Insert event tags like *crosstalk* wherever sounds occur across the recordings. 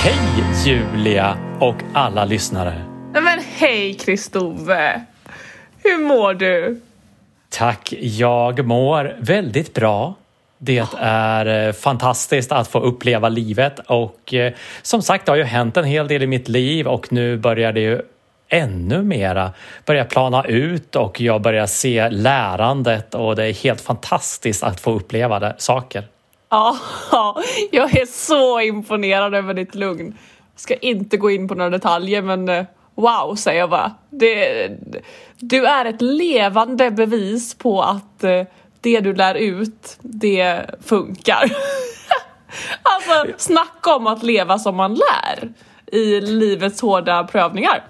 Hej Julia och alla lyssnare. Men hej Kristove! Hur mår du? Tack, jag mår väldigt bra. Det är eh, fantastiskt att få uppleva livet och eh, som sagt det har ju hänt en hel del i mitt liv och nu börjar det ju ännu mera börja plana ut och jag börjar se lärandet och det är helt fantastiskt att få uppleva det, saker. Ja, jag är så imponerad över ditt lugn. Jag ska inte gå in på några detaljer men eh, wow säger jag bara. Det, du är ett levande bevis på att eh, det du lär ut, det funkar. *laughs* alltså snacka om att leva som man lär i livets hårda prövningar.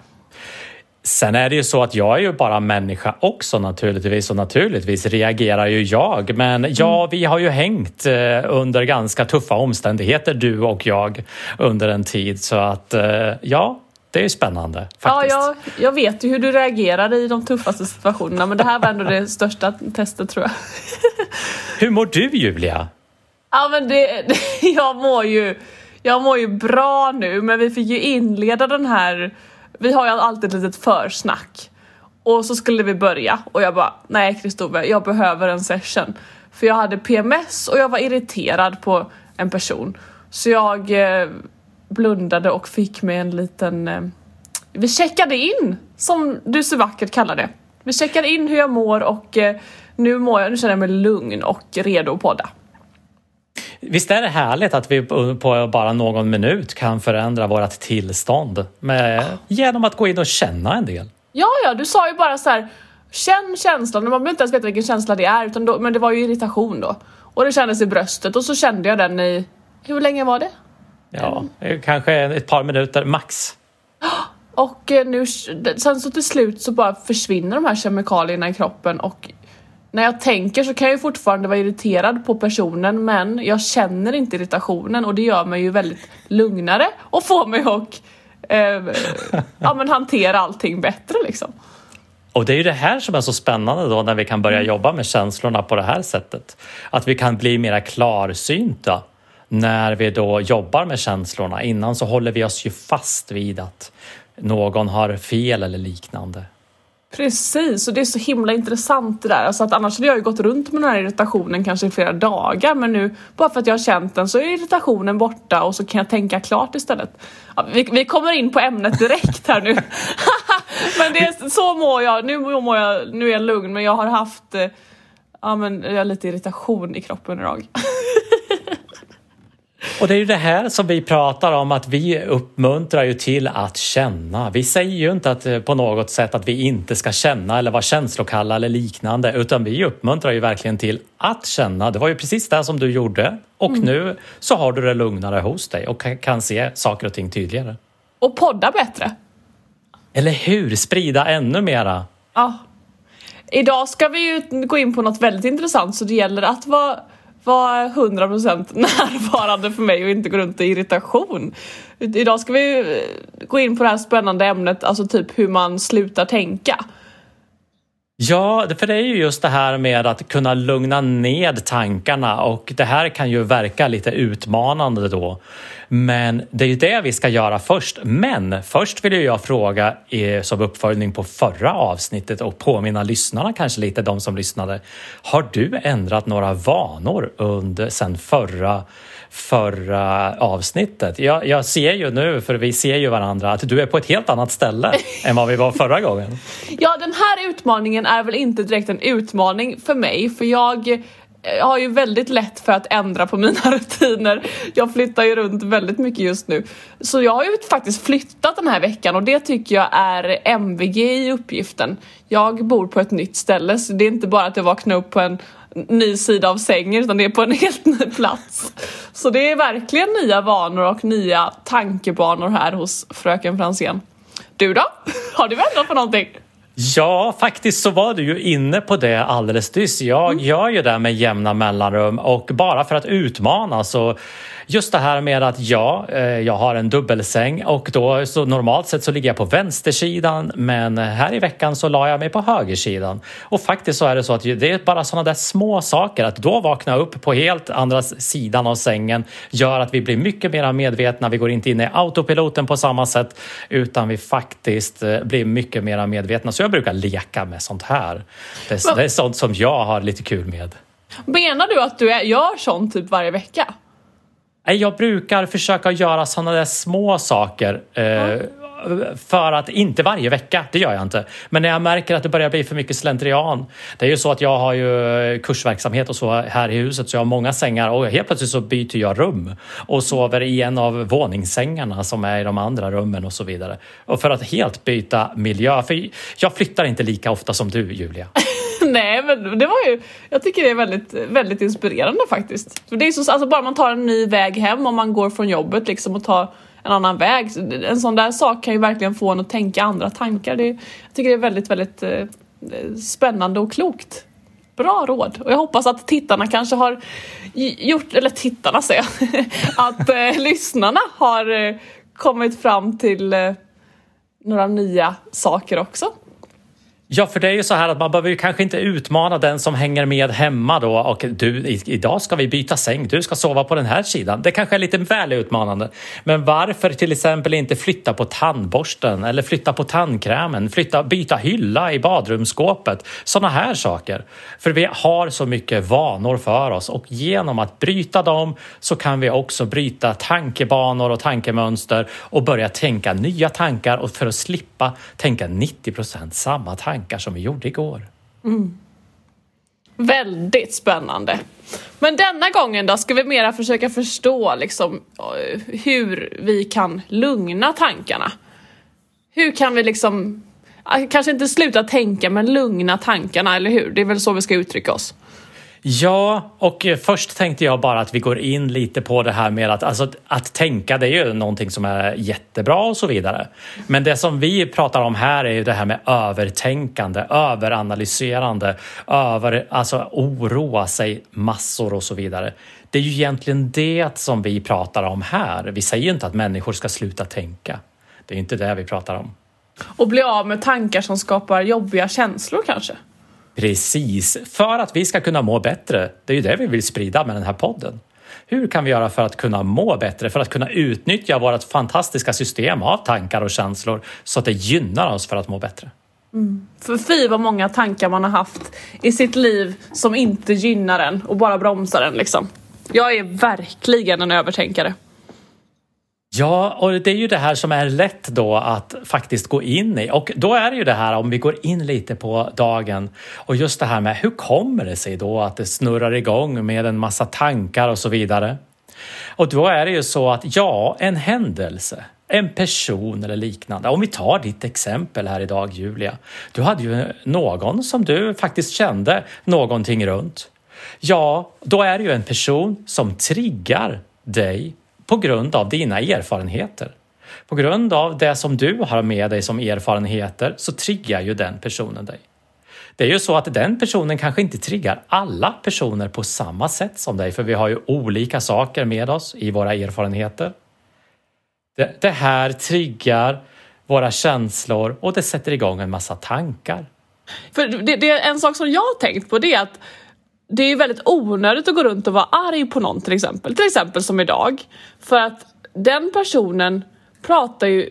Sen är det ju så att jag är ju bara människa också naturligtvis och naturligtvis reagerar ju jag. Men ja, mm. vi har ju hängt eh, under ganska tuffa omständigheter du och jag under en tid så att eh, ja, det är ju spännande faktiskt. Ja, jag, jag vet ju hur du reagerade i de tuffaste situationerna men det här var ändå det största testet tror jag. *laughs* hur mår du Julia? Ja men det, *laughs* jag mår ju jag mår ju bra nu men vi fick ju inleda den här vi har ju alltid ett litet försnack. Och så skulle vi börja och jag bara, nej Kristove, jag behöver en session. För jag hade PMS och jag var irriterad på en person. Så jag eh, blundade och fick mig en liten... Eh, vi checkade in, som du så vackert kallar det. Vi checkade in hur jag mår och eh, nu, mår jag, nu känner jag mig lugn och redo att podda. Visst är det härligt att vi på bara någon minut kan förändra vårt tillstånd med, genom att gå in och känna en del? Ja, ja, du sa ju bara så här, känn känslan, man behöver inte ens veta vilken känsla det är, utan då, men det var ju irritation då. Och det kändes i bröstet och så kände jag den i, hur länge var det? Ja, kanske ett par minuter max. Och eh, nu, sen så till slut så bara försvinner de här kemikalierna i kroppen och när jag tänker så kan jag ju fortfarande vara irriterad på personen men jag känner inte irritationen och det gör mig ju väldigt lugnare och får mig att eh, *laughs* ja, men hantera allting bättre liksom. Och det är ju det här som är så spännande då när vi kan börja mm. jobba med känslorna på det här sättet. Att vi kan bli mera klarsynta när vi då jobbar med känslorna. Innan så håller vi oss ju fast vid att någon har fel eller liknande. Precis, och det är så himla intressant det där. Alltså att annars hade jag ju gått runt med den här irritationen kanske i flera dagar men nu bara för att jag har känt den så är irritationen borta och så kan jag tänka klart istället. Ja, vi, vi kommer in på ämnet direkt här nu. *laughs* men det är, så mår jag. Nu mår jag, nu är jag lugn men jag har haft eh, ja, men jag har lite irritation i kroppen idag. *laughs* Och det är ju det här som vi pratar om att vi uppmuntrar ju till att känna. Vi säger ju inte att eh, på något sätt att vi inte ska känna eller vara känslokalla eller liknande utan vi uppmuntrar ju verkligen till att känna. Det var ju precis det som du gjorde och mm. nu så har du det lugnare hos dig och kan se saker och ting tydligare. Och podda bättre. Eller hur? Sprida ännu mera. Ja. Idag ska vi ju gå in på något väldigt intressant så det gäller att vara vara 100% närvarande för mig och inte gå runt i irritation. Idag ska vi gå in på det här spännande ämnet, alltså typ hur man slutar tänka. Ja, för det är ju just det här med att kunna lugna ned tankarna och det här kan ju verka lite utmanande då. Men det är ju det vi ska göra först. Men först vill jag fråga som uppföljning på förra avsnittet och påminna lyssnarna kanske lite, de som lyssnade. Har du ändrat några vanor under sen förra förra avsnittet. Jag, jag, ser ju nu, för vi ser ju varandra, att du är på ett helt annat ställe *laughs* än vad vi var förra gången. Ja, den här utmaningen är väl inte direkt en utmaning för mig, för jag jag har ju väldigt lätt för att ändra på mina *laughs* rutiner. Jag flyttar ju runt väldigt mycket just nu. Så jag har ju faktiskt flyttat den här veckan och det tycker jag är MVG i uppgiften. Jag bor på ett nytt ställe så det är inte bara att jag vaknar upp på en ny sida av sängen utan det är på en helt ny plats. Så det är verkligen nya vanor och nya tankebanor här hos fröken Fransén. Du då? Har du ändrat på någonting? Ja, faktiskt så var du ju inne på det alldeles nyss. Jag mm. gör ju det med jämna mellanrum och bara för att utmana så just det här med att ja, eh, jag har en dubbelsäng och då så normalt sett så ligger jag på vänstersidan men här i veckan så la jag mig på högersidan. Och faktiskt så är det så att det är bara sådana där små saker att då vakna upp på helt andra sidan av sängen gör att vi blir mycket mer medvetna. Vi går inte in i autopiloten på samma sätt utan vi faktiskt eh, blir mycket mer medvetna. Så jag brukar leka med sånt här. Det, det är sånt som jag har lite kul med. Menar du att du gör sånt typ varje vecka? Jag brukar försöka göra sådana där små saker. Mm. För att, inte varje vecka, det gör jag inte. Men när jag märker att det börjar bli för mycket slentrian. Det är ju så att jag har ju kursverksamhet och så här i huset så jag har många sängar och helt plötsligt så byter jag rum och sover i en av våningssängarna som är i de andra rummen och så vidare. Och för att helt byta miljö, för jag flyttar inte lika ofta som du Julia. *laughs* Nej men det var ju, jag tycker det är väldigt, väldigt inspirerande faktiskt. För det är så, alltså bara man tar en ny väg hem om man går från jobbet liksom och tar en annan väg. En sån där sak kan ju verkligen få en att tänka andra tankar. Det, jag tycker det är väldigt, väldigt eh, spännande och klokt. Bra råd och jag hoppas att tittarna kanske har gjort, eller tittarna säger jag, *laughs* att eh, lyssnarna har eh, kommit fram till eh, några nya saker också. Ja, för det är ju så här att man behöver ju kanske inte utmana den som hänger med hemma då och du, idag ska vi byta säng, du ska sova på den här sidan. Det kanske är lite väl utmanande. Men varför till exempel inte flytta på tandborsten eller flytta på tandkrämen, flytta, byta hylla i badrumsskåpet, sådana här saker. För vi har så mycket vanor för oss och genom att bryta dem så kan vi också bryta tankebanor och tankemönster och börja tänka nya tankar och för att slippa tänka 90 procent samma tankar tankar som vi gjorde igår. Mm. Väldigt spännande. Men denna gången då ska vi mera försöka förstå liksom hur vi kan lugna tankarna. Hur kan vi liksom, ah, kanske inte sluta tänka men lugna tankarna, eller hur? Det är väl så vi ska uttrycka oss. Ja, och eh, först tänkte jag bara att vi går in lite på det här med att, alltså, att tänka, det är ju någonting som är jättebra och så vidare. Men det som vi pratar om här är ju det här med övertänkande, överanalyserande, över, alltså oroa sig massor och så vidare. Det är ju egentligen det som vi pratar om här. Vi säger ju inte att människor ska sluta tänka. Det är inte det vi pratar om. Och bli av med tankar som skapar jobbiga känslor kanske? Precis, för att vi ska kunna må bättre. Det är ju det vi vill sprida med den här podden. Hur kan vi göra för att kunna må bättre, för att kunna utnyttja vårt fantastiska system av tankar och känslor så att det gynnar oss för att må bättre? Mm. För fy vad många tankar man har haft i sitt liv som inte gynnar en och bara bromsar en liksom. Jag är verkligen en övertänkare. Ja, och det är ju det här som är lätt då att faktiskt gå in i. Och då är det ju det här om vi går in lite på dagen och just det här med hur kommer det sig då att det snurrar igång med en massa tankar och så vidare. Och då är det ju så att ja, en händelse, en person eller liknande. Om vi tar ditt exempel här idag Julia. Du hade ju någon som du faktiskt kände någonting runt. Ja, då är det ju en person som triggar dig på grund av dina erfarenheter. På grund av det som du har med dig som erfarenheter så triggar ju den personen dig. Det är ju så att den personen kanske inte triggar alla personer på samma sätt som dig, för vi har ju olika saker med oss i våra erfarenheter. Det, det här triggar våra känslor och det sätter igång en massa tankar. För det, det är en sak som jag har tänkt på det är att det är väldigt onödigt att gå runt och vara arg på någon till exempel. Till exempel som idag. För att den personen pratar ju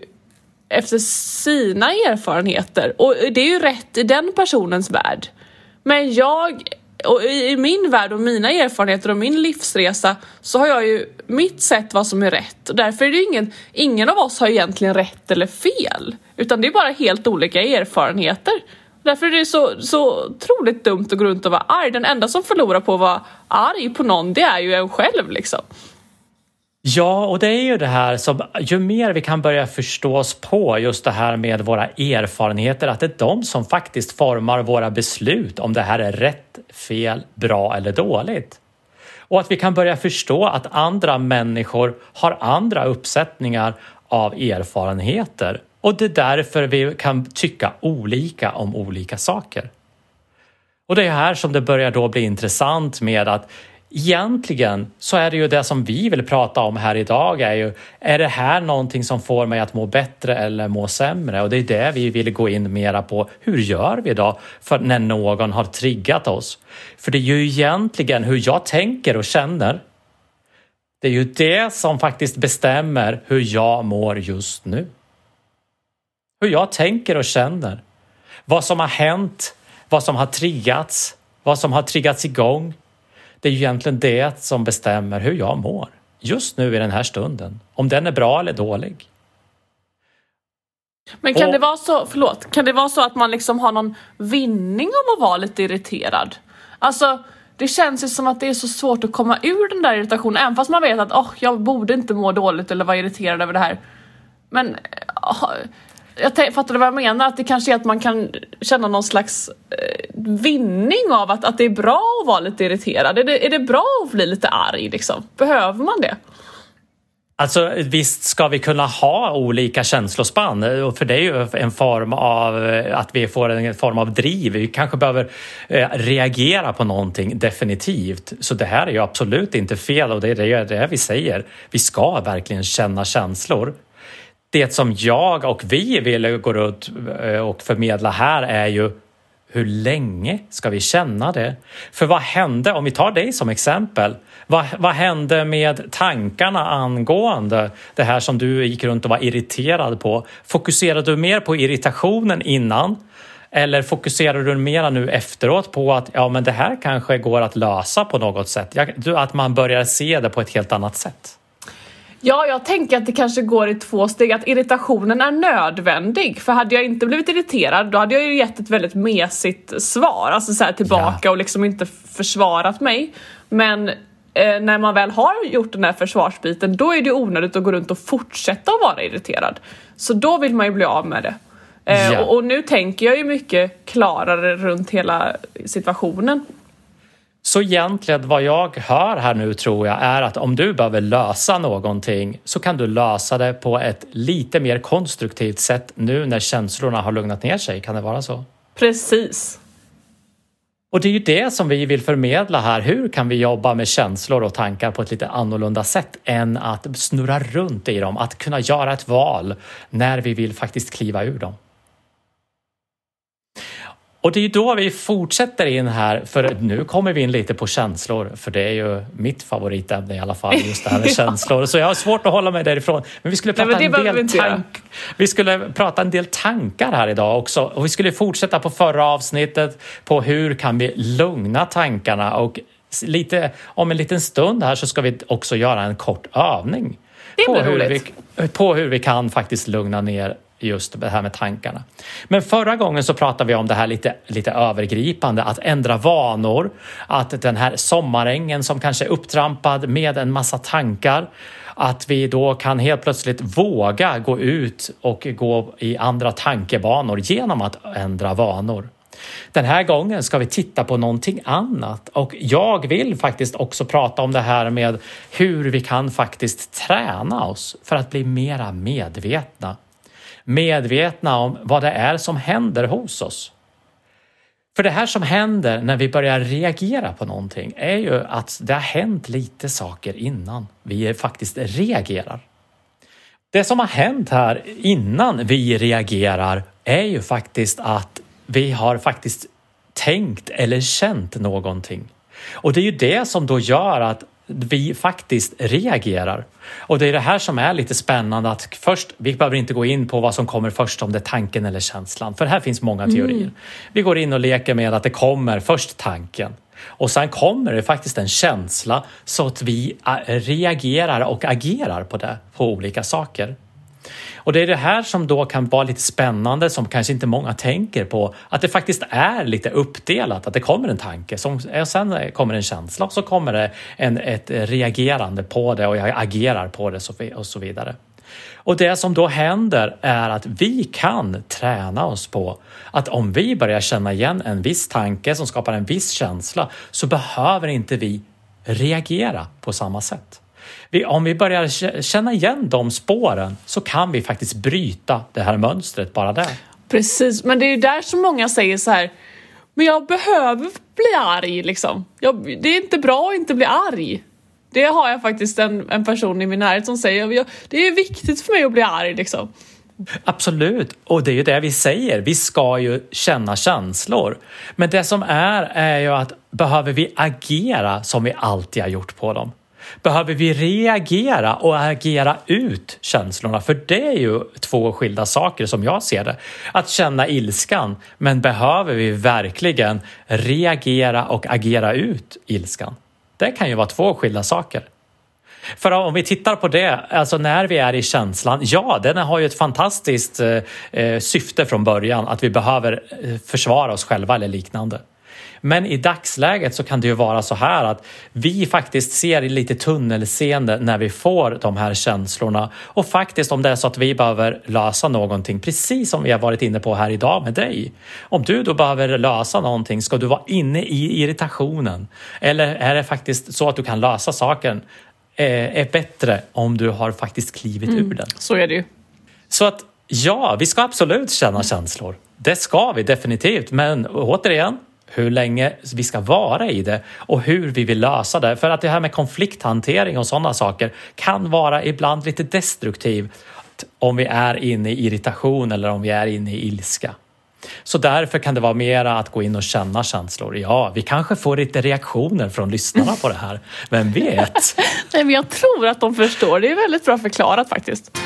efter sina erfarenheter och det är ju rätt i den personens värld. Men jag, och i min värld och mina erfarenheter och min livsresa så har jag ju mitt sätt vad som är rätt och därför är det ingen, ingen av oss har egentligen rätt eller fel utan det är bara helt olika erfarenheter Därför är det så, så otroligt dumt att gå runt och vara arg. Den enda som förlorar på att vara arg på någon, det är ju en själv liksom. Ja, och det är ju det här som ju mer vi kan börja förstå oss på just det här med våra erfarenheter, att det är de som faktiskt formar våra beslut om det här är rätt, fel, bra eller dåligt. Och att vi kan börja förstå att andra människor har andra uppsättningar av erfarenheter och det är därför vi kan tycka olika om olika saker. Och det är här som det börjar då bli intressant med att egentligen så är det ju det som vi vill prata om här idag är ju, är det här någonting som får mig att må bättre eller må sämre? Och det är det vi vill gå in mera på. Hur gör vi då för när någon har triggat oss? För det är ju egentligen hur jag tänker och känner. Det är ju det som faktiskt bestämmer hur jag mår just nu. Hur jag tänker och känner. Vad som har hänt, vad som har triggats, vad som har triggats igång det är ju egentligen det som bestämmer hur jag mår just nu i den här stunden. Om den är bra eller dålig. Men kan och, det vara så, förlåt, kan det vara så att man liksom har någon vinning av att vara lite irriterad? Alltså, det känns ju som att det är så svårt att komma ur den där irritationen, även fast man vet att oh, jag borde inte må dåligt eller vara irriterad över det här. Men oh, jag fattar vad jag menar? Att det kanske är att man kan känna någon slags eh, vinning av att, att det är bra att vara lite irriterad. Är det, är det bra att bli lite arg liksom? Behöver man det? Alltså visst ska vi kunna ha olika känslospann för det är ju en form av att vi får en form av driv. Vi kanske behöver eh, reagera på någonting definitivt. Så det här är ju absolut inte fel och det är det vi säger. Vi ska verkligen känna känslor det som jag och vi vill gå ut eh, och förmedla här är ju hur länge ska vi känna det? För vad hände, om vi tar dig som exempel, vad, vad hände med tankarna angående det här som du gick runt och var irriterad på? Fokuserade du mer på irritationen innan? Eller fokuserar du mera nu efteråt på att ja, men det här kanske går att lösa på något sätt? Att man börjar se det på ett helt annat sätt? Ja, jag tänker att det kanske går i två steg, att irritationen är nödvändig. För hade jag inte blivit irriterad, då hade jag ju gett ett väldigt mesigt svar, alltså så tillbaka ja. och liksom inte försvarat mig. Men eh, när man väl har gjort den här försvarsbiten, då är det onödigt att gå runt och fortsätta att vara irriterad. Så då vill man ju bli av med det. Eh, ja. och, och nu tänker jag ju mycket klarare runt hela situationen. Så egentligen vad jag hör här nu tror jag är att om du behöver lösa någonting så kan du lösa det på ett lite mer konstruktivt sätt nu när känslorna har lugnat ner sig. Kan det vara så? Precis. Och det är ju det som vi vill förmedla här. Hur kan vi jobba med känslor och tankar på ett lite annorlunda sätt än att snurra runt i dem, att kunna göra ett val när vi vill faktiskt kliva ur dem. Och det är då vi fortsätter in här, för nu kommer vi in lite på känslor, för det är ju mitt favoritämne i alla fall, just det här med *laughs* känslor. Så jag har svårt att hålla mig därifrån. Men vi skulle prata, Nej, en, del tank, vi skulle prata en del tankar här idag också. Och vi skulle fortsätta på förra avsnittet på hur kan vi lugna tankarna och lite, om en liten stund här så ska vi också göra en kort övning. Det blir på hur, roligt. vi, på hur vi kan faktiskt lugna ner just det här med tankarna. Men förra gången så pratade vi om det här lite, lite övergripande, att ändra vanor, att den här sommarängen som kanske är upptrampad med en massa tankar, att vi då kan helt plötsligt våga gå ut och gå i andra tankebanor genom att ändra vanor. Den här gången ska vi titta på någonting annat och jag vill faktiskt också prata om det här med hur vi kan faktiskt träna oss för att bli mera medvetna medvetna om vad det är som händer hos oss. För det här som händer när vi börjar reagera på någonting är ju att det har hänt lite saker innan vi faktiskt reagerar. Det som har hänt här innan vi reagerar är ju faktiskt att vi har faktiskt tänkt eller känt någonting. Och det är ju det som då gör att vi faktiskt reagerar. Och det är det här som är lite spännande att först, vi behöver inte gå in på vad som kommer först om det är tanken eller känslan, för här finns många teorier. Mm. Vi går in och leker med att det kommer först tanken och sen kommer det faktiskt en känsla så att vi reagerar och agerar på det, på olika saker. Och det är det här som då kan vara lite spännande som kanske inte många tänker på. Att det faktiskt är lite uppdelat, att det kommer en tanke, som, och sen kommer en känsla och så kommer det en, ett reagerande på det och jag agerar på det och så vidare. Och det som då händer är att vi kan träna oss på att om vi börjar känna igen en viss tanke som skapar en viss känsla så behöver inte vi reagera på samma sätt. Vi, om vi börjar känna igen de spåren så kan vi faktiskt bryta det här mönstret bara där. Precis, men det är ju där som många säger så här men jag behöver bli arg liksom. Jag, det är inte bra att inte bli arg. Det har jag faktiskt en, en person i min närhet som säger. Jag, det är viktigt för mig att bli arg liksom. Absolut, och det är ju det vi säger. Vi ska ju känna känslor. Men det som är, är ju att behöver vi agera som vi alltid har gjort på dem? Behöver vi reagera och agera ut känslorna? För det är ju två skilda saker som jag ser det. Att känna ilskan, men behöver vi verkligen reagera och agera ut ilskan? Det kan ju vara två skilda saker. För om vi tittar på det, alltså när vi är i känslan, ja, den har ju ett fantastiskt eh, eh syfte från början, att vi behöver eh, försvara oss själva eller liknande. Men i dagsläget så kan det ju vara så här att vi faktiskt ser lite tunnelseende när vi får de här känslorna och faktiskt om det är så att vi behöver lösa någonting, precis som vi har varit inne på här idag med dig. Om du då behöver lösa någonting, ska du vara inne i irritationen? Eller är det faktiskt så att du kan lösa saken eh, är bättre om du har faktiskt klivit mm, ur den? Så är det ju. Så att ja, vi ska absolut känna känslor. Det ska vi definitivt, men återigen, hur länge vi ska vara i det och hur vi vill lösa det. För att det här med konflikthantering och sådana saker kan vara ibland lite destruktivt om vi är inne i irritation eller om vi är inne i ilska. Så därför kan det vara mera att gå in och känna känslor. Ja, vi kanske får lite reaktioner från lyssnarna på det här. Vem vet? *laughs* Nej, men jag tror att de förstår. Det är väldigt bra förklarat faktiskt.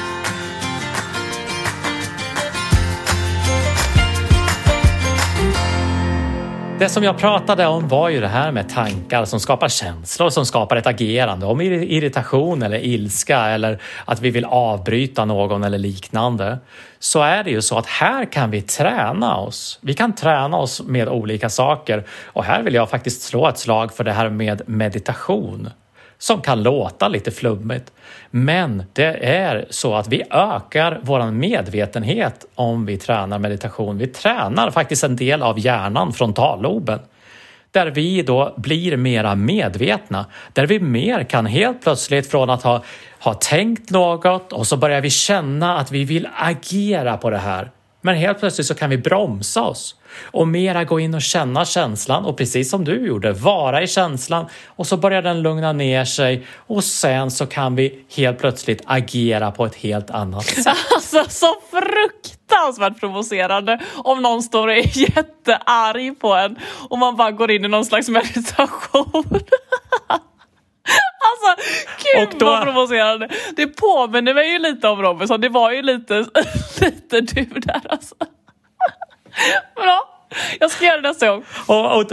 Det som jag pratade om var ju det här med tankar som skapar känslor, som skapar ett agerande, om irritation eller ilska eller att vi vill avbryta någon eller liknande. Så är det ju så att här kan vi träna oss. Vi kan träna oss med olika saker och här vill jag faktiskt slå ett slag för det här med meditation som kan låta lite flummigt. Men det är så att vi ökar vår medvetenhet om vi tränar meditation. Vi tränar faktiskt en del av hjärnan, frontalloben där vi då blir mera medvetna, där vi mer kan helt plötsligt från att ha, ha tänkt något och så börjar vi känna att vi vill agera på det här men helt plötsligt så kan vi bromsa oss och mera gå in och känna känslan och precis som du gjorde, vara i känslan och så börjar den lugna ner sig och sen så kan vi helt plötsligt agera på ett helt annat sätt. *laughs* Alltså så fruktansvärt provocerande om någon står och är *laughs* jättearg på en och man bara går in i någon slags meditation. *laughs* Alltså gud och då... vad provocerande. Det påminner mig ju lite om Robinson. Det var ju lite, *laughs* lite du där alltså. Bra, jag ska göra det nästa gång. Och, och,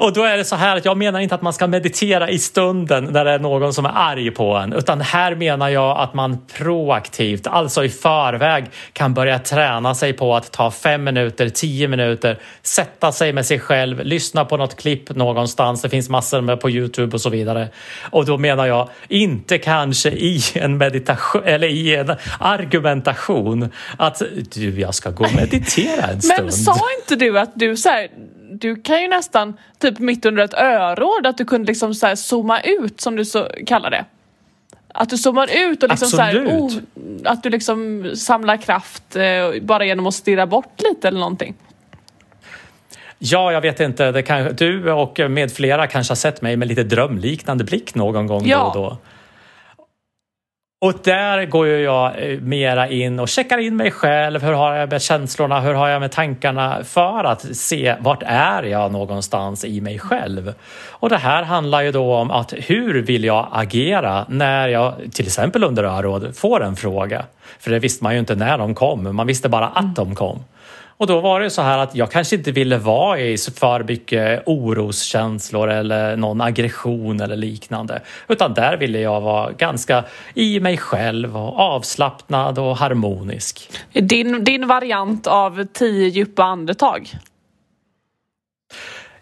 och då är det så här att jag menar inte att man ska meditera i stunden när det är någon som är arg på en, utan här menar jag att man proaktivt, alltså i förväg, kan börja träna sig på att ta fem minuter, tio minuter, sätta sig med sig själv, lyssna på något klipp någonstans. Det finns massor med på Youtube och så vidare. Och då menar jag inte kanske i en meditation eller i en argumentation att du, jag ska gå och meditera en stund. Men sa inte du att du så här, du kan ju nästan, typ mitt under ett öråd, att du kunde liksom så här zooma ut som du så kallar det. Att du zoomar ut och liksom så här, oh, att du liksom samlar kraft eh, bara genom att stirra bort lite eller någonting. Ja, jag vet inte. Det kan, du och med flera kanske har sett mig med lite drömliknande blick någon gång ja. då och då. Och där går ju jag eh, mera in och checkar in mig själv. Hur har jag med känslorna? Hur har jag med tankarna? För att se vart är jag någonstans i mig själv? Och det här handlar ju då om att hur vill jag agera när jag till exempel under öråd får en fråga? För det visste man ju inte när de kom, man visste bara att de kom. Och då var det så här att jag kanske inte ville vara i för mycket oroskänslor eller någon aggression eller liknande. Utan där ville jag vara ganska i mig själv och avslappnad och harmonisk. Din, din variant av tio djupa andetag?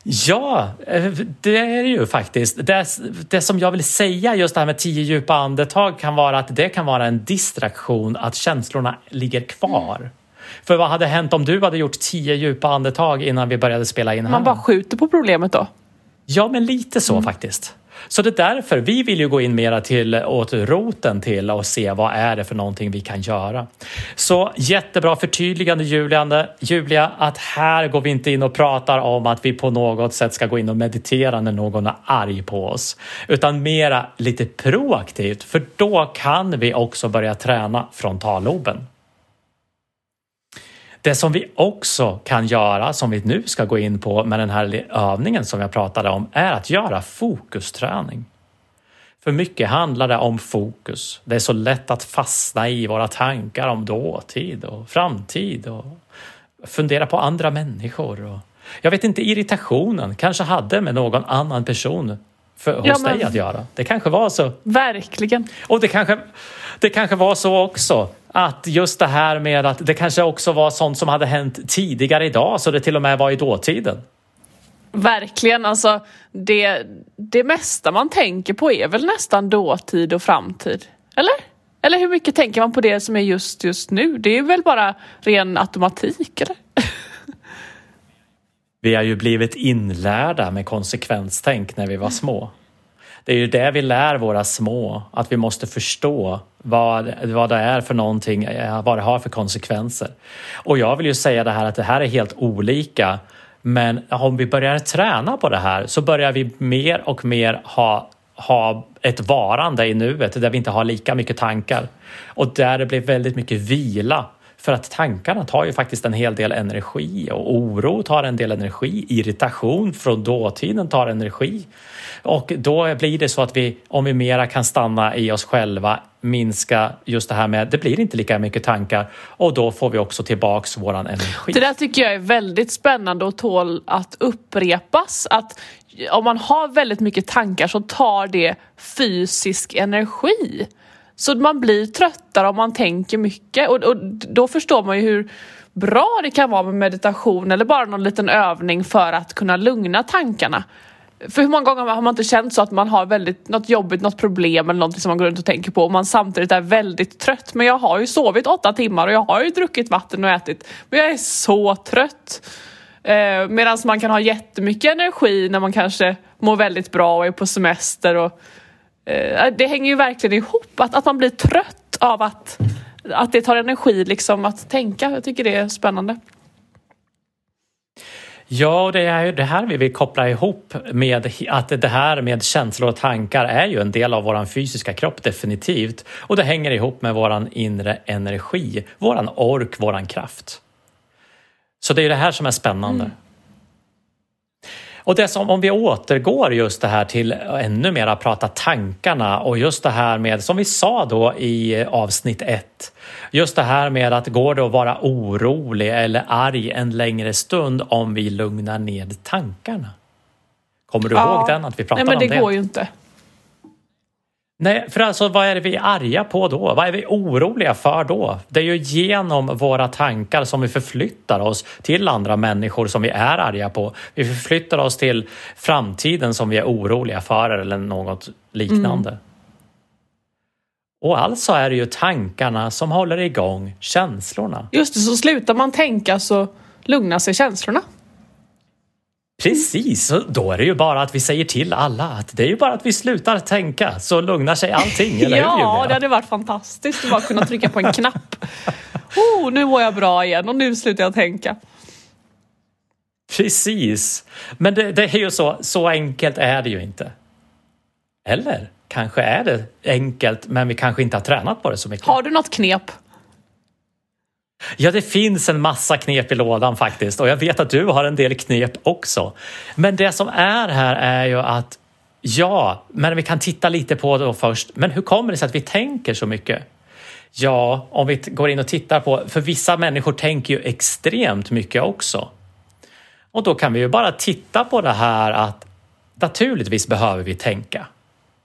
Ja, eh, det är det ju faktiskt. Det, det som jag vill säga just det här med tio djupa andetag kan vara att det kan vara en distraktion att känslorna ligger kvar. För vad hade hänt om du hade gjort tio djupa andetag innan vi började spela in här? Man bara skjuter på problemet då? Ja, men lite så mm. faktiskt. Så det är därför vi vill ju gå in mera till åt roten till och se vad är det för någonting vi kan göra. Så jättebra förtydligande Juliane, Julia att här går vi inte in och pratar om att vi på något sätt ska gå in och meditera när någon är arg på oss, utan mera lite proaktivt för då kan vi också börja träna frontalloben. Det som vi också kan göra, som vi nu ska gå in på med den här övningen som jag pratade om, är att göra fokusträning. För mycket handlar det om fokus. Det är så lätt att fastna i våra tankar om dåtid och framtid och fundera på andra människor. Och jag vet inte, irritationen kanske hade med någon annan person för, hos ja, men... dig att göra. Det kanske var så. Verkligen. Och det kanske, det kanske var så också att just det här med att det kanske också var sånt som hade hänt tidigare idag så det till och med var i dåtiden. Verkligen, alltså det, det mesta man tänker på är väl nästan dåtid och framtid? Eller? Eller hur mycket tänker man på det som är just just nu? Det är väl bara ren automatik, eller? *laughs* Vi har ju blivit inlärda med konsekvenstänk när vi var små. Det är ju det vi lär våra små, att vi måste förstå vad, vad det är för någonting, eh, vad det har för konsekvenser. Och jag vill ju säga det här att det här är helt olika. Men om vi börjar träna på det här så börjar vi mer och mer ha, ha ett varande i nuet där vi inte har lika mycket tankar. Och där det blir väldigt mycket vila för att tankarna tar ju faktiskt en hel del energi och oro tar en del energi. Irritation från dåtiden tar energi. Och då blir det så att vi, om vi mera kan stanna i oss själva, minska just det här med, det blir inte lika mycket tankar och då får vi också tillbaks våran energi. Det där tycker jag är väldigt spännande och tål att upprepas. Att om man har väldigt mycket tankar så tar det fysisk energi. Så man blir tröttare om man tänker mycket och, och då förstår man ju hur bra det kan vara med meditation eller bara någon liten övning för att kunna lugna tankarna. För hur många gånger har man inte känt så att man har väldigt, något jobbigt, något problem eller någonting som man går runt och tänker på och man samtidigt är väldigt trött. Men jag har ju sovit åtta timmar och jag har ju druckit vatten och ätit. Men jag är så trött. Eh, Medan man kan ha jättemycket energi när man kanske mår väldigt bra och är på semester. Och, det hänger ju verkligen ihop, att, att man blir trött av att, att det tar energi liksom att tänka. Jag tycker det är spännande. Ja, det är det här vi vill koppla ihop med att det här med känslor och tankar är ju en del av våran fysiska kropp definitivt. Och det hänger ihop med våran inre energi, våran ork, våran kraft. Så det är det här som är spännande. Mm. Och det som, om vi återgår just det här till ännu mera prata tankarna och just det här med, som vi sa då i avsnitt ett, just det här med att går det att vara orolig eller arg en längre stund om vi lugnar ned tankarna? Kommer du ja. ihåg den? Att vi pratade Nej, men det om det? går ju inte. Nej, för alltså vad är det vi är arga på då? Vad är vi oroliga för då? Det är ju genom våra tankar som vi förflyttar oss till andra människor som vi är arga på. Vi förflyttar oss till framtiden som vi är oroliga för eller något liknande. Mm. Och alltså är det ju tankarna som håller igång känslorna. Just det, så slutar man tänka så lugnar sig känslorna. Precis, då är det ju bara att vi säger till alla att det är ju bara att vi slutar tänka så lugnar sig allting, *laughs* eller Ja, hur, det hade varit fantastiskt att bara kunna trycka på en knapp. *laughs* Oh, nu mår jag bra igen och nu slutar jag tänka. Precis, men det, det är ju så, så enkelt är det ju inte. Eller kanske är det enkelt, men vi kanske inte har tränat på det så mycket. Har du något knep? Ja, det finns en massa knep i lådan faktiskt och jag vet att du har en del knep också. Men det som är här är ju att ja, men vi kan titta lite på det först. Men hur kommer det sig att vi tänker så mycket? Ja, om vi går in och tittar på, för vissa människor tänker ju extremt mycket också. Och då kan vi ju bara titta på det här att naturligtvis behöver vi tänka.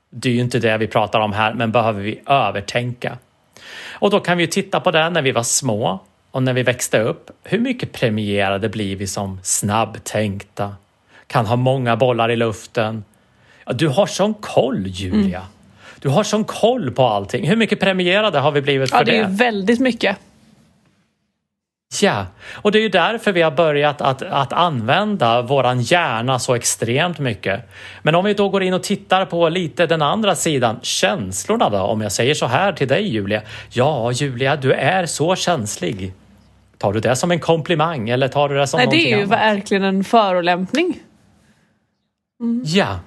Det är ju inte det vi pratar om här, men behöver vi övertänka? Och då kan vi ju titta på det när vi var små och när vi växte upp. Hur mycket premierade blir vi som snabbtänkta? Kan ha många bollar i luften. Du har sån koll Julia. Mm. Du har sån koll på allting. Hur mycket premierade har vi blivit för det? Ja, det är väldigt mycket. Ja, och det är ju därför vi har börjat att, att använda våran hjärna så extremt mycket. Men om vi då går in och tittar på lite den andra sidan, känslorna då, om jag säger så här till dig Julia. Ja, Julia, du är så känslig. Tar du det som en komplimang eller tar du det som Nej, någonting det är ju annat? verkligen en förolämpning. Mm. Ja,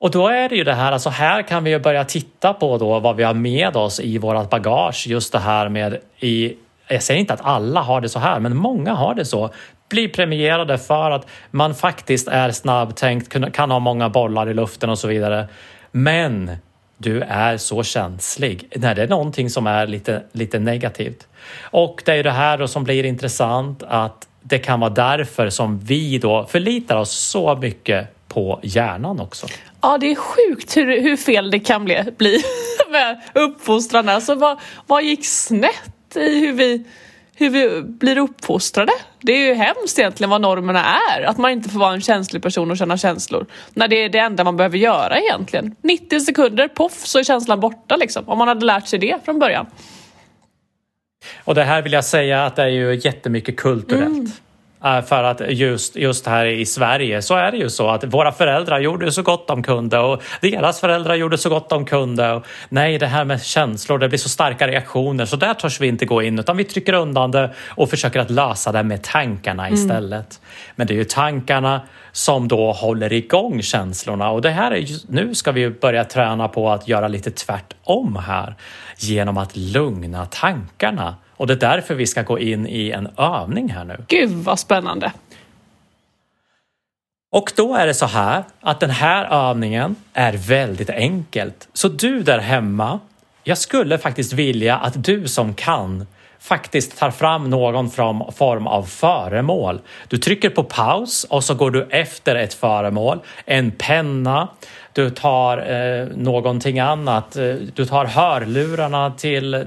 och då är det ju det här, alltså här kan vi ju börja titta på då vad vi har med oss i vårat bagage. Just det här med i, jag säger inte att alla har det så här, men många har det så. Blir premierade för att man faktiskt är snabbtänkt, kan ha många bollar i luften och så vidare. Men du är så känslig när det är någonting som är lite, lite negativt. Och det är det här då som blir intressant att det kan vara därför som vi då förlitar oss så mycket på hjärnan också. Ja, det är sjukt hur, hur fel det kan bli, bli *laughs* med uppfostran. Alltså, vad, vad gick snett i hur vi, hur vi blir uppfostrade? Det är ju hemskt egentligen vad normerna är. Att man inte får vara en känslig person och känna känslor. När det är det enda man behöver göra egentligen. 90 sekunder, poff, så är känslan borta liksom. Om man hade lärt sig det från början. Och det här vill jag säga att det är ju jättemycket kulturellt. Mm. Eh, för att just, just här i Sverige så är det ju så att våra föräldrar gjorde så gott de kunde och deras föräldrar gjorde så gott de kunde. Och nej, det här med känslor, det blir så starka reaktioner så där törs vi inte gå in utan vi trycker undan det och försöker att lösa det med tankarna mm. istället. Men det är ju tankarna som då håller igång känslorna och det här är just, nu ska vi börja träna på att göra lite tvärtom här genom att lugna tankarna och det är därför vi ska gå in i en övning här nu. Gud vad spännande! Och då är det så här att den här övningen är väldigt enkelt. Så du där hemma, jag skulle faktiskt vilja att du som kan faktiskt tar fram någon form av föremål. Du trycker på paus och så går du efter ett föremål, en penna, du tar eh, någonting annat, eh, du tar hörlurarna till,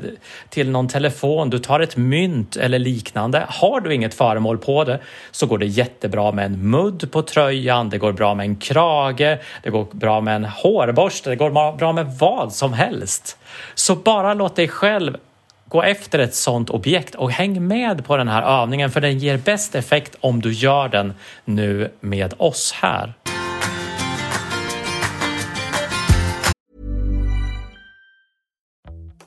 till någon telefon, du tar ett mynt eller liknande. Har du inget föremål på det så går det jättebra med en mudd på tröjan, det går bra med en krage, det går bra med en hårborste, det går bra med vad som helst. Så bara låt dig själv gå efter ett sådant objekt och häng med på den här övningen för den ger bäst effekt om du gör den nu med oss här.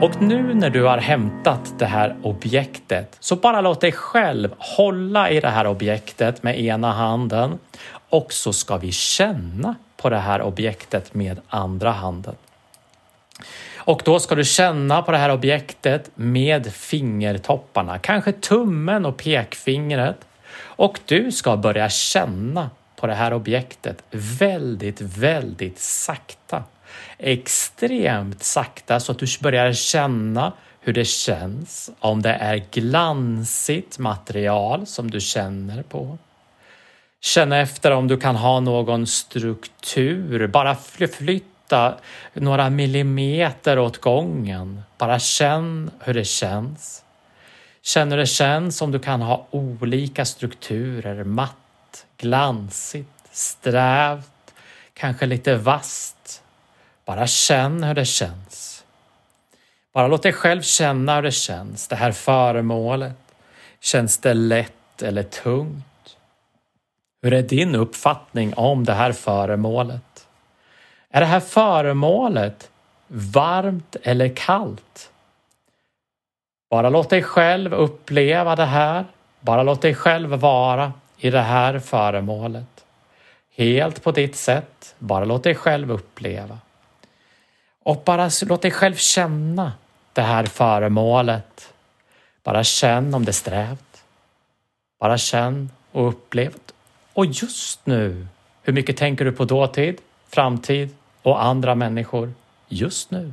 Och nu när du har hämtat det här objektet så bara låt dig själv hålla i det här objektet med ena handen och så ska vi känna på det här objektet med andra handen. Och då ska du känna på det här objektet med fingertopparna, kanske tummen och pekfingret. Och du ska börja känna på det här objektet väldigt, väldigt sakta. Extremt sakta så att du börjar känna hur det känns, om det är glansigt material som du känner på Känn efter om du kan ha någon struktur. Bara flytta några millimeter åt gången. Bara känn hur det känns. Känn hur det känns om du kan ha olika strukturer. Matt, glansigt, strävt, kanske lite vasst. Bara känn hur det känns. Bara låt dig själv känna hur det känns, det här föremålet. Känns det lätt eller tungt? Hur är din uppfattning om det här föremålet? Är det här föremålet varmt eller kallt? Bara låt dig själv uppleva det här. Bara låt dig själv vara i det här föremålet. Helt på ditt sätt. Bara låt dig själv uppleva. Och bara låt dig själv känna det här föremålet. Bara känn om det är strävt. Bara känn och upplev. Och just nu, hur mycket tänker du på dåtid, framtid och andra människor just nu?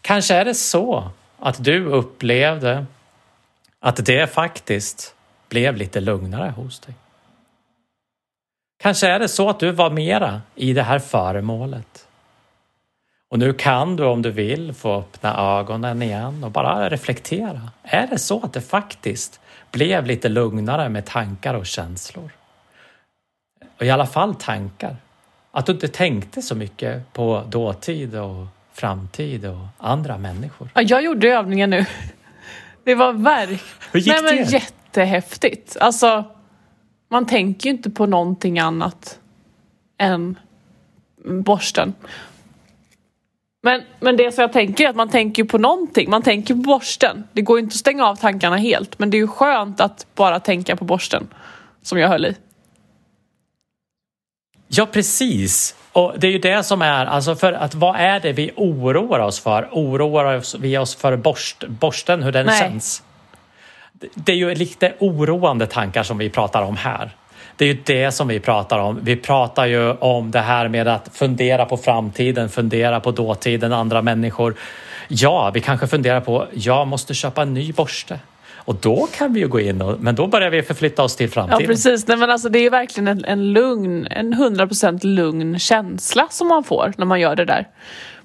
Kanske är det så att du upplevde att det faktiskt blev lite lugnare hos dig. Kanske är det så att du var mera i det här föremålet. Och nu kan du om du vill få öppna ögonen igen och bara reflektera. Är det så att det faktiskt blev lite lugnare med tankar och känslor? Och i alla fall tankar. Att du inte tänkte så mycket på dåtid och framtid och andra människor. Ja, jag gjorde övningen nu. Det var verkligen... Hur gick Nej, men det? Jättehäftigt. Alltså, man tänker ju inte på någonting annat än borsten. Men, men det som jag tänker är att man tänker på någonting. Man tänker på borsten. Det går ju inte att stänga av tankarna helt. Men det är ju skönt att bara tänka på borsten. Som jag höll i. Ja, precis. Och det är ju det som är, alltså för att vad är det vi oroar oss för? Oroar vi oss för borst, borsten, hur den Nej. känns? Det är ju lite oroande tankar som vi pratar om här. Det är ju det som vi pratar om. Vi pratar ju om det här med att fundera på framtiden, fundera på dåtiden, andra människor. Ja, vi kanske funderar på, jag måste köpa en ny borste. Och då kan vi ju gå in och, men då börjar vi förflytta oss till Ja framtiden. precis, Nej, men alltså, det är verkligen en, en lugn, en 100% lugn känsla som man får när man gör det där.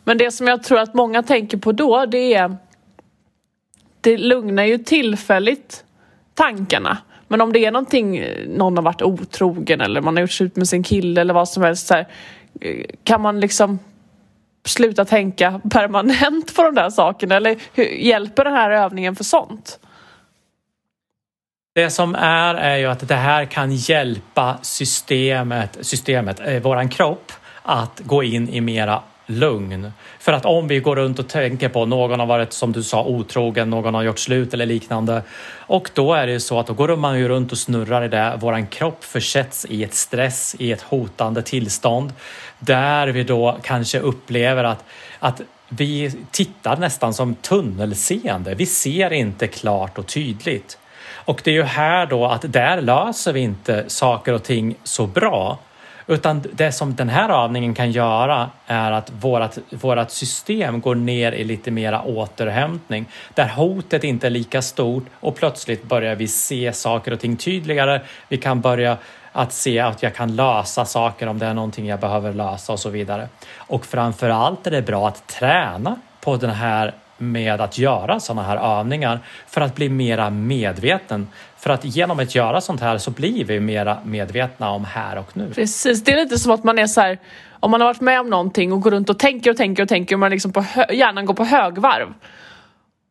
Men det som jag tror att många tänker på då det är Det lugnar ju tillfälligt tankarna. Men om det är någonting, någon har varit otrogen eller man har gjort slut med sin kille eller vad som helst så här, eh, Kan man liksom sluta tänka *laughs* permanent på de där sakerna eller hur, hjälper den här övningen för sånt? Det som är är ju att det här kan hjälpa systemet, systemet eh, våran kropp att gå in i mera lugn. För att om vi går runt och tänker på någon har varit som du sa otrogen, någon har gjort slut eller liknande och då är det ju så att då går man ju runt och snurrar i det. Våran kropp försätts i ett stress, i ett hotande tillstånd där vi då kanske upplever att, att vi tittar nästan som tunnelseende. Vi ser inte klart och tydligt. Och det är ju här då att där löser vi inte saker och ting så bra. Utan det som den här övningen kan göra är att vårat, vårat system går ner i lite mera återhämtning. Där hotet inte är lika stort och plötsligt börjar vi se saker och ting tydligare. Vi kan börja att se att jag kan lösa saker om det är någonting jag behöver lösa och så vidare. Och framför allt är det bra att träna på den här med att göra sådana här övningar för att bli mera medveten. För att genom att göra sånt här så blir vi mera medvetna om här och nu. Precis, det är lite som att man är så här, om man har varit med om någonting och går runt och tänker och tänker och tänker och man liksom på hö- hjärnan går på högvarv.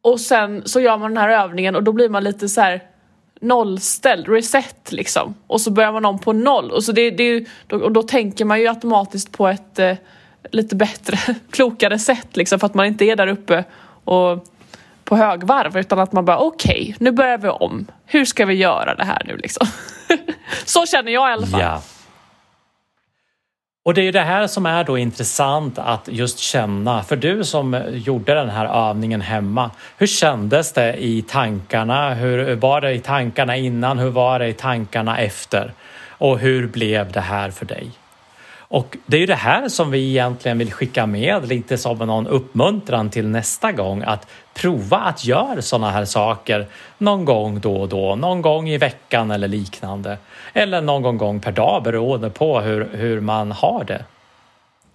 Och sen så gör man den här övningen och då blir man lite så här nollställd, reset liksom. Och så börjar man om på noll och, så det, det, är ju- då, och då tänker man ju automatiskt på ett eh, lite bättre, *laughs* klokare sätt liksom för att man inte är där uppe och på högvarv utan att man bara okej, nu börjar vi om. Hur ska vi göra det här nu liksom? *laughs* så känner jag i alla fall. Ja. Och det är ju det här som är då intressant att just känna. För du som gjorde den här övningen hemma, hur kändes det i tankarna? Hur var det i tankarna innan? Hur var det i tankarna efter? Och hur blev det här för dig? Och det är ju det här som vi egentligen vill skicka med lite som någon uppmuntran till nästa gång att prova att göra sådana här saker någon gång då och då, någon gång i veckan eller liknande. Eller någon gång per dag beroende på hur, hur man har det.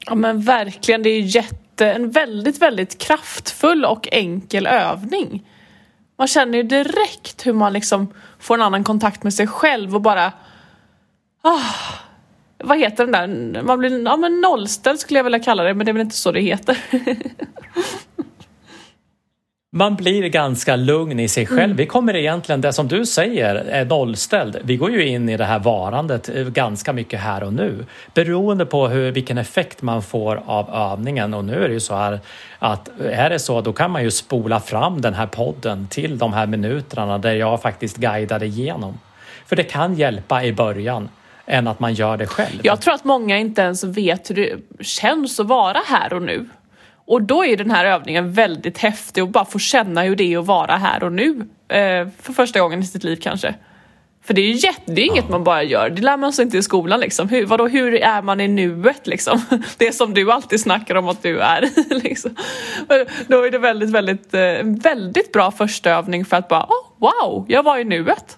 Ja men verkligen, det är jätte, en väldigt, väldigt kraftfull och enkel övning. Man känner ju direkt hur man liksom får en annan kontakt med sig själv och bara ah, vad heter den där, man blir ja, men nollställd skulle jag vilja kalla det men det är väl inte så det heter. *laughs* Man blir ganska lugn i sig själv. Mm. Vi kommer egentligen, det som du säger, är nollställd. Vi går ju in i det här varandet ganska mycket här och nu. Beroende på hur, vilken effekt man får av övningen. Och nu är det ju så här att är det så, då kan man ju spola fram den här podden till de här minuterna där jag faktiskt guidar igenom. För det kan hjälpa i början än att man gör det själv. Jag tror att många inte ens vet hur det känns att vara här och nu. Och då är den här övningen väldigt häftig och bara få känna hur det är att vara här och nu. Eh, för första gången i sitt liv kanske. För det är ju jätte, det är inget ja. man bara gör, det lär man sig inte i skolan liksom. Hur, vadå, hur är man i nuet liksom? *laughs* Det som du alltid snackar om att du är. *laughs* liksom. Då är det väldigt, väldigt, eh, väldigt bra första övning för att bara, oh, wow, jag var i nuet.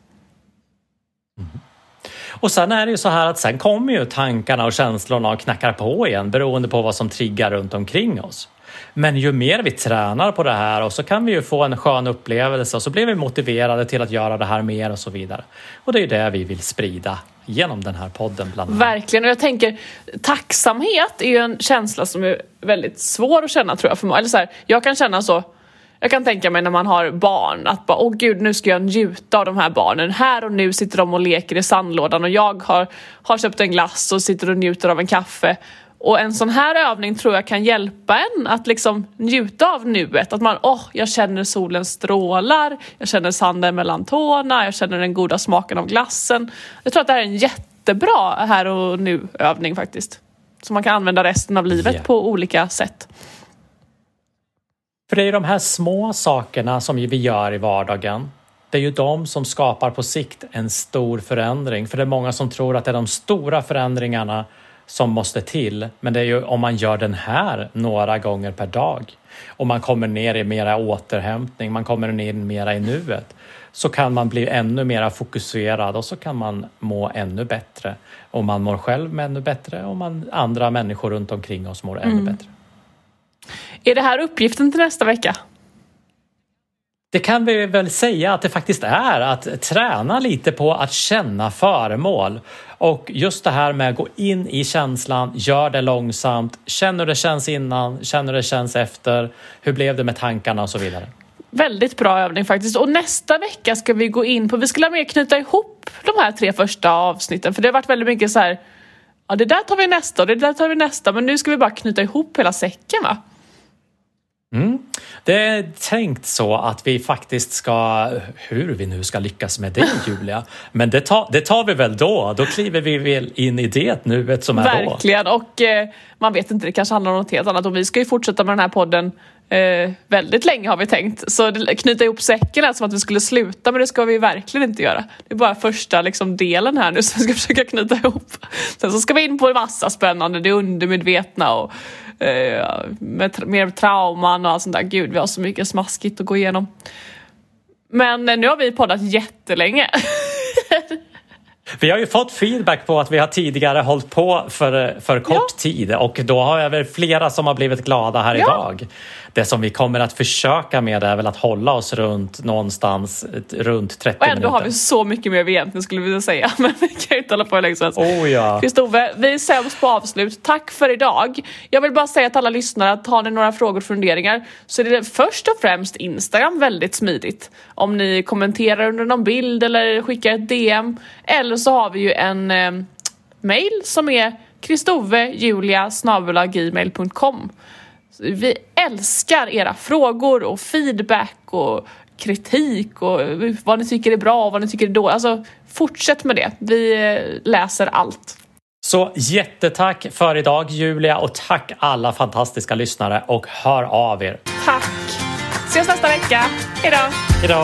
Och sen är det ju så här att sen kommer ju tankarna och känslorna och knackar på igen beroende på vad som triggar runt omkring oss. Men ju mer vi tränar på det här och så kan vi ju få en skön upplevelse och så blir vi motiverade till att göra det här mer och så vidare. Och det är ju det vi vill sprida genom den här podden. Bland annat. Verkligen, och jag tänker tacksamhet är ju en känsla som är väldigt svår att känna tror jag. För, eller så här, jag kan känna så jag kan tänka mig när man har barn att bara, åh gud nu ska jag njuta av de här barnen. Här och nu sitter de och leker i sandlådan och jag har, har köpt en glass och sitter och njuter av en kaffe. Och en sån här övning tror jag kan hjälpa en att liksom njuta av nuet. Att man, åh, oh, jag känner solens strålar, jag känner sanden mellan tårna, jag känner den goda smaken av glassen. Jag tror att det här är en jättebra här och nu övning faktiskt. Som man kan använda resten av livet yeah. på olika sätt. För det är de här små sakerna som vi gör i vardagen. Det är ju de som skapar på sikt en stor förändring. För det är många som tror att det är de stora förändringarna som måste till. Men det är ju om man gör den här några gånger per dag och man kommer ner i mera återhämtning, man kommer ner mera i nuet så kan man bli ännu mera fokuserad och så kan man må ännu bättre. Och man mår själv ännu bättre och man, andra människor runt omkring oss mår ännu mm. bättre. Är det här uppgiften till nästa vecka? Det kan vi väl säga att det faktiskt är, att träna lite på att känna föremål. Och just det här med att gå in i känslan, gör det långsamt, känn hur det känns innan, känn hur det känns efter, hur blev det med tankarna och så vidare. Väldigt bra övning faktiskt. Och nästa vecka ska vi gå in på, vi skulle mer knyta ihop de här tre första avsnitten för det har varit väldigt mycket så här, ja det där tar vi nästa och det där tar vi nästa men nu ska vi bara knyta ihop hela säcken va? Mm. Det är tänkt så att vi faktiskt ska, hur vi nu ska lyckas med det *laughs* Julia, men det tar, det tar vi väl då. Då kliver vi väl in i det nuet som är Verkligen. då. Verkligen och eh, man vet inte, det kanske handlar om något helt annat och vi ska ju fortsätta med den här podden eh, väldigt länge har vi tänkt. Så knyta ihop säcken är som att vi skulle sluta men det ska vi verkligen inte göra. Det är bara första liksom, delen här nu som vi ska försöka knyta ihop. Sen så ska vi in på massa spännande, det undermedvetna och med mer trauman och allt sånt där. Gud, vi har så mycket smaskigt att gå igenom. Men eh, nu har vi poddat jättelänge. *laughs* Vi har ju fått feedback på att vi har tidigare hållit på för, för kort ja. tid och då har jag väl flera som har blivit glada här ja. idag. Det som vi kommer att försöka med är väl att hålla oss runt någonstans runt 30 minuter. Och ändå minuter. har vi så mycket mer vi egentligen skulle vilja säga *laughs* men vi kan ju inte hålla på hur länge som helst. Oh, ja. Kristove, vi är sämst på avslut. Tack för idag. Jag vill bara säga till alla lyssnare att har ni några frågor och funderingar så är det först och främst Instagram väldigt smidigt. Om ni kommenterar under någon bild eller skickar ett DM eller så har vi ju en eh, mail som är kristovejulia.gmail.com Vi älskar era frågor och feedback och kritik och vad ni tycker är bra och vad ni tycker är dåligt. Alltså fortsätt med det. Vi eh, läser allt. Så jättetack för idag Julia och tack alla fantastiska lyssnare och hör av er. Tack! Ses nästa vecka. Hejdå! Hejdå!